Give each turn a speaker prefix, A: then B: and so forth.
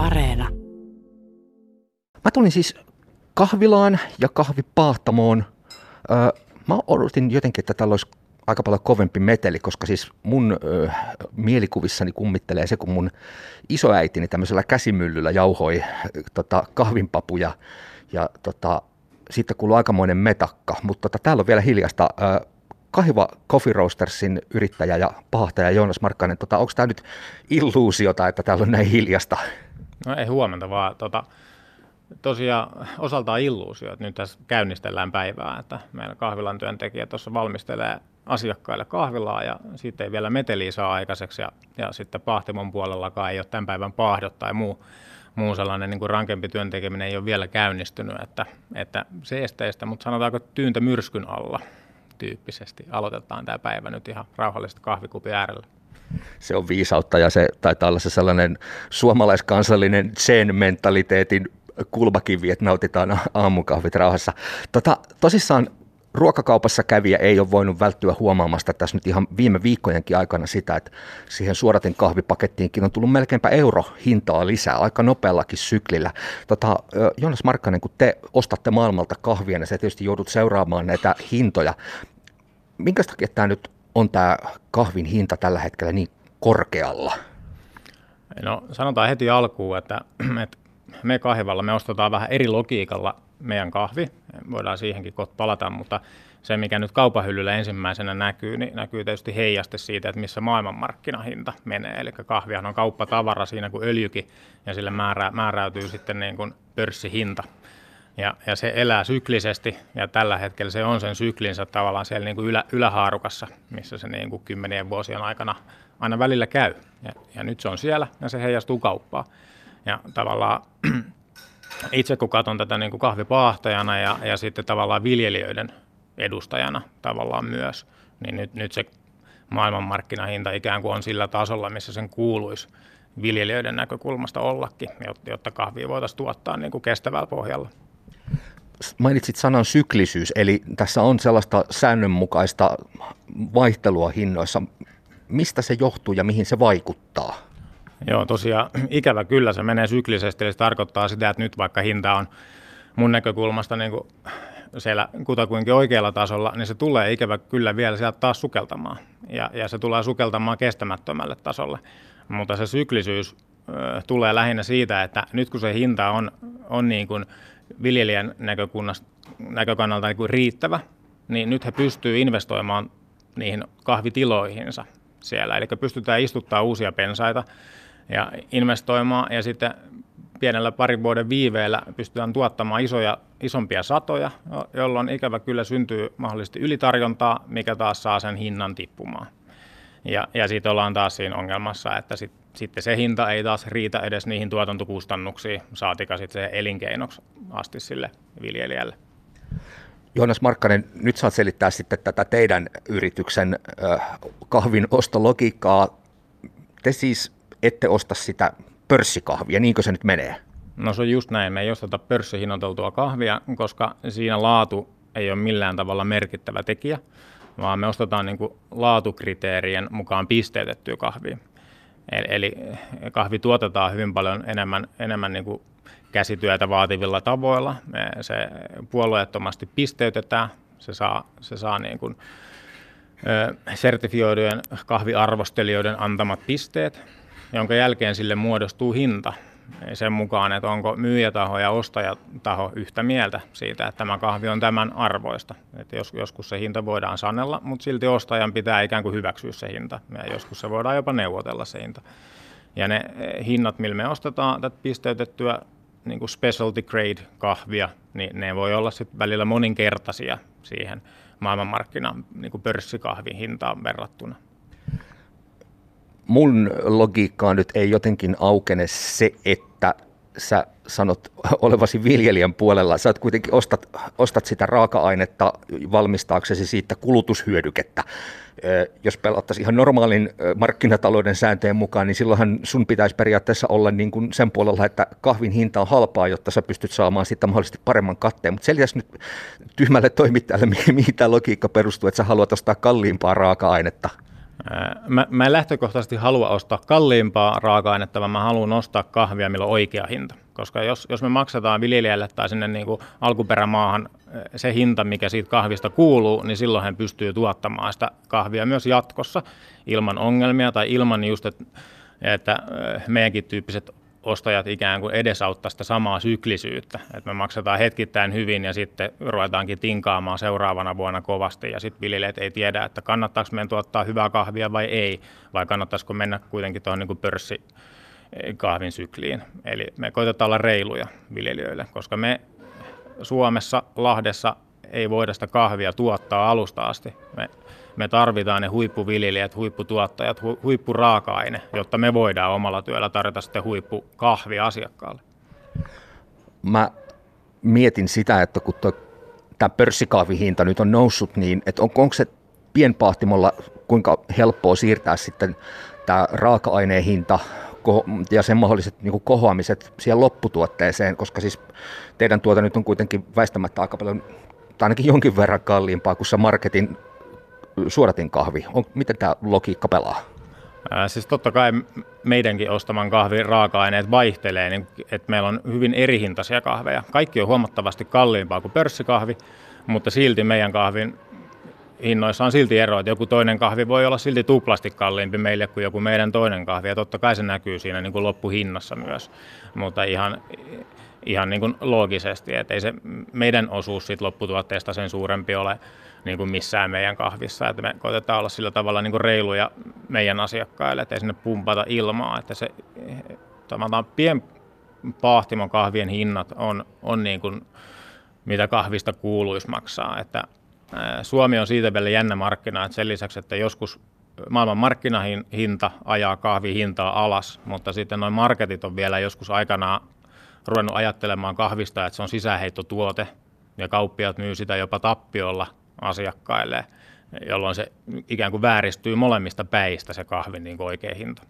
A: Areena.
B: Mä tulin siis kahvilaan ja kahvipaahtamoon. Öö, mä odotin jotenkin, että täällä olisi aika paljon kovempi meteli, koska siis mun ö, mielikuvissani kummittelee se, kun mun isoäitini tämmöisellä käsimyllyllä jauhoi tota, kahvinpapuja ja tota, sitten kuului aikamoinen metakka, mutta tota, täällä on vielä hiljasta. Ö, Kahiva Coffee Roastersin yrittäjä ja pahtaja Joonas Markkanen, tota, onko tämä nyt illuusiota, että täällä on näin hiljasta?
C: No ei huomenta, vaan tota, tosiaan osaltaan illuusio, että nyt tässä käynnistellään päivää, että meillä kahvilan työntekijä tuossa valmistelee asiakkaille kahvilaa ja sitten ei vielä meteliä saa aikaiseksi ja, ja sitten pahtimon puolellakaan ei ole tämän päivän paahdot tai muu, muu sellainen niin kuin rankempi työntekeminen ei ole vielä käynnistynyt, että, että se esteistä, mutta sanotaanko tyyntä myrskyn alla tyyppisesti aloitetaan tämä päivä nyt ihan rauhallisesti kahvikupin äärellä.
B: Se on viisautta ja se taitaa olla se sellainen suomalaiskansallinen zen-mentaliteetin kulmakivi, että nautitaan aamukahvit rauhassa. Tota, tosissaan ruokakaupassa kävijä ei ole voinut välttyä huomaamasta tässä nyt ihan viime viikkojenkin aikana sitä, että siihen suoraten kahvipakettiinkin on tullut melkeinpä euro hintaa lisää aika nopeallakin syklillä. Tota, Jonas Markkanen, kun te ostatte maailmalta kahvia, niin sä tietysti joudut seuraamaan näitä hintoja. Minkä takia tämä nyt on tämä kahvin hinta tällä hetkellä niin korkealla?
C: No sanotaan heti alkuun, että, että me kahvalla me ostetaan vähän eri logiikalla meidän kahvi. Voidaan siihenkin kohta palata, mutta se, mikä nyt kaupahyllyllä ensimmäisenä näkyy, niin näkyy tietysti heijaste siitä, että missä maailmanmarkkinahinta menee. Eli kahvihan on kauppatavara siinä kuin öljykin, ja sille määrä, määräytyy sitten niin kuin pörssihinta. Ja, ja se elää syklisesti, ja tällä hetkellä se on sen syklinsä tavallaan siellä niin kuin ylä, ylähaarukassa, missä se niin kuin kymmenien vuosien aikana aina välillä käy. Ja, ja nyt se on siellä, ja se heijastuu kauppaan. Ja tavallaan itse kun katson tätä niin kuin kahvipaahtajana ja, ja sitten tavallaan viljelijöiden edustajana tavallaan myös, niin nyt, nyt se maailmanmarkkinahinta ikään kuin on sillä tasolla, missä sen kuuluisi viljelijöiden näkökulmasta ollakin, jotta kahvia voitaisiin tuottaa niin kuin kestävällä pohjalla.
B: Mainitsit sanan syklisyys, eli tässä on sellaista säännönmukaista vaihtelua hinnoissa. Mistä se johtuu ja mihin se vaikuttaa?
C: Joo, tosiaan ikävä kyllä se menee syklisesti, eli se tarkoittaa sitä, että nyt vaikka hinta on mun näkökulmasta niin kuin siellä kutakuinkin oikealla tasolla, niin se tulee ikävä kyllä vielä sieltä taas sukeltamaan. Ja, ja se tulee sukeltamaan kestämättömälle tasolle. Mutta se syklisyys tulee lähinnä siitä, että nyt kun se hinta on, on niin kuin viljelijän näkökannalta niin kuin riittävä, niin nyt he pystyvät investoimaan niihin kahvitiloihinsa siellä. Eli pystytään istuttaa uusia pensaita ja investoimaan ja sitten pienellä parin vuoden viiveellä pystytään tuottamaan isoja, isompia satoja, jolloin ikävä kyllä syntyy mahdollisesti ylitarjontaa, mikä taas saa sen hinnan tippumaan. Ja, ja sitten ollaan taas siinä ongelmassa, että sit, sitten se hinta ei taas riitä edes niihin tuotantokustannuksiin, saatika sitten se elinkeinoksi asti sille viljelijälle.
B: Joonas Markkanen, nyt saat selittää sitten tätä teidän yrityksen kahvin ostologiikkaa. Te siis ette osta sitä pörssikahvia, niinkö se nyt menee?
C: No se on just näin, me ei osteta pörssihinnoiteltua kahvia, koska siinä laatu ei ole millään tavalla merkittävä tekijä, vaan me ostetaan niin kuin laatukriteerien mukaan pisteytettyä kahvia. Eli kahvi tuotetaan hyvin paljon enemmän, enemmän niin kuin käsityötä vaativilla tavoilla. Se puolueettomasti pisteytetään, se saa, se saa niin kuin, sertifioidujen kahviarvostelijoiden antamat pisteet jonka jälkeen sille muodostuu hinta sen mukaan, että onko myyjätaho ja ostajataho yhtä mieltä siitä, että tämä kahvi on tämän arvoista. Että jos, joskus se hinta voidaan sanella, mutta silti ostajan pitää ikään kuin hyväksyä se hinta. Ja joskus se voidaan jopa neuvotella se hinta. Ja ne eh, hinnat, millä me ostetaan tätä pisteytettyä niin kuin specialty grade kahvia, niin ne voi olla sitten välillä moninkertaisia siihen maailmanmarkkinan niin pörssikahvin hintaan verrattuna
B: mun logiikkaan nyt ei jotenkin aukene se, että sä sanot olevasi viljelijän puolella, sä kuitenkin ostat, ostat sitä raaka-ainetta valmistaaksesi siitä kulutushyödykettä. Jos pelattaisiin ihan normaalin markkinatalouden sääntöjen mukaan, niin silloinhan sun pitäisi periaatteessa olla niin kuin sen puolella, että kahvin hinta on halpaa, jotta sä pystyt saamaan siitä mahdollisesti paremman katteen. Mutta selitäisi nyt tyhmälle toimittajalle, mihin tämä logiikka perustuu, että sä haluat ostaa kalliimpaa raaka-ainetta.
C: Mä, mä en lähtökohtaisesti halua ostaa kalliimpaa raaka-ainetta, vaan mä haluan ostaa kahvia, millä on oikea hinta. Koska jos, jos me maksetaan viljelijälle tai sinne niin kuin alkuperämaahan se hinta, mikä siitä kahvista kuuluu, niin silloin hän pystyy tuottamaan sitä kahvia myös jatkossa ilman ongelmia tai ilman just, että, että meidänkin tyyppiset ostajat ikään kuin edesauttaa sitä samaa syklisyyttä, että me maksetaan hetkittäin hyvin ja sitten ruvetaankin tinkaamaan seuraavana vuonna kovasti ja sitten viljelijät ei tiedä, että kannattaako meidän tuottaa hyvää kahvia vai ei, vai kannattaisiko mennä kuitenkin tuohon niin pörssi kahvin sykliin. Eli me koitetaan olla reiluja viljelijöille, koska me Suomessa, Lahdessa ei voida sitä kahvia tuottaa alusta asti. Me me tarvitaan ne huippuviljelijät, huipputuottajat, hu, huippuraaka-aine, jotta me voidaan omalla työllä tarjota sitten huippukahvi asiakkaalle.
B: Mä mietin sitä, että kun tämä pörssikahvihinta nyt on noussut, niin että on, onko se pienpahtimolla kuinka helppoa siirtää sitten tämä raaka-aineen hinta ja sen mahdolliset niin kohoamiset siihen lopputuotteeseen, koska siis teidän tuote nyt on kuitenkin väistämättä aika paljon, tai ainakin jonkin verran kalliimpaa kuin se marketin suodatin kahvi. On, miten tämä logiikka pelaa?
C: Ää, siis totta kai meidänkin ostaman kahvin raaka-aineet vaihtelee, niin että meillä on hyvin eri hintaisia kahveja. Kaikki on huomattavasti kalliimpaa kuin pörssikahvi, mutta silti meidän kahvin hinnoissa on silti ero, että joku toinen kahvi voi olla silti tuplasti kalliimpi meille kuin joku meidän toinen kahvi, ja totta kai se näkyy siinä niin kuin loppuhinnassa myös, mutta ihan, ihan niin kuin loogisesti, että ei se meidän osuus siitä lopputuotteesta sen suurempi ole niin kuin missään meidän kahvissa. Että me koitetaan olla sillä tavalla niin kuin reiluja meidän asiakkaille, että ei sinne pumpata ilmaa. Että se tavallaan pienpaahtimon kahvien hinnat on, on niin kuin, mitä kahvista kuuluisi maksaa. Että Suomi on siitä vielä jännä markkina, että sen lisäksi, että joskus maailman markkinahinta ajaa kahvihintaa alas, mutta sitten noin marketit on vielä joskus aikanaan ruvennut ajattelemaan kahvista, että se on sisäheittotuote, ja kauppiat myy sitä jopa tappiolla asiakkaille, jolloin se ikään kuin vääristyy molemmista päistä se kahvin niin oikea hinta.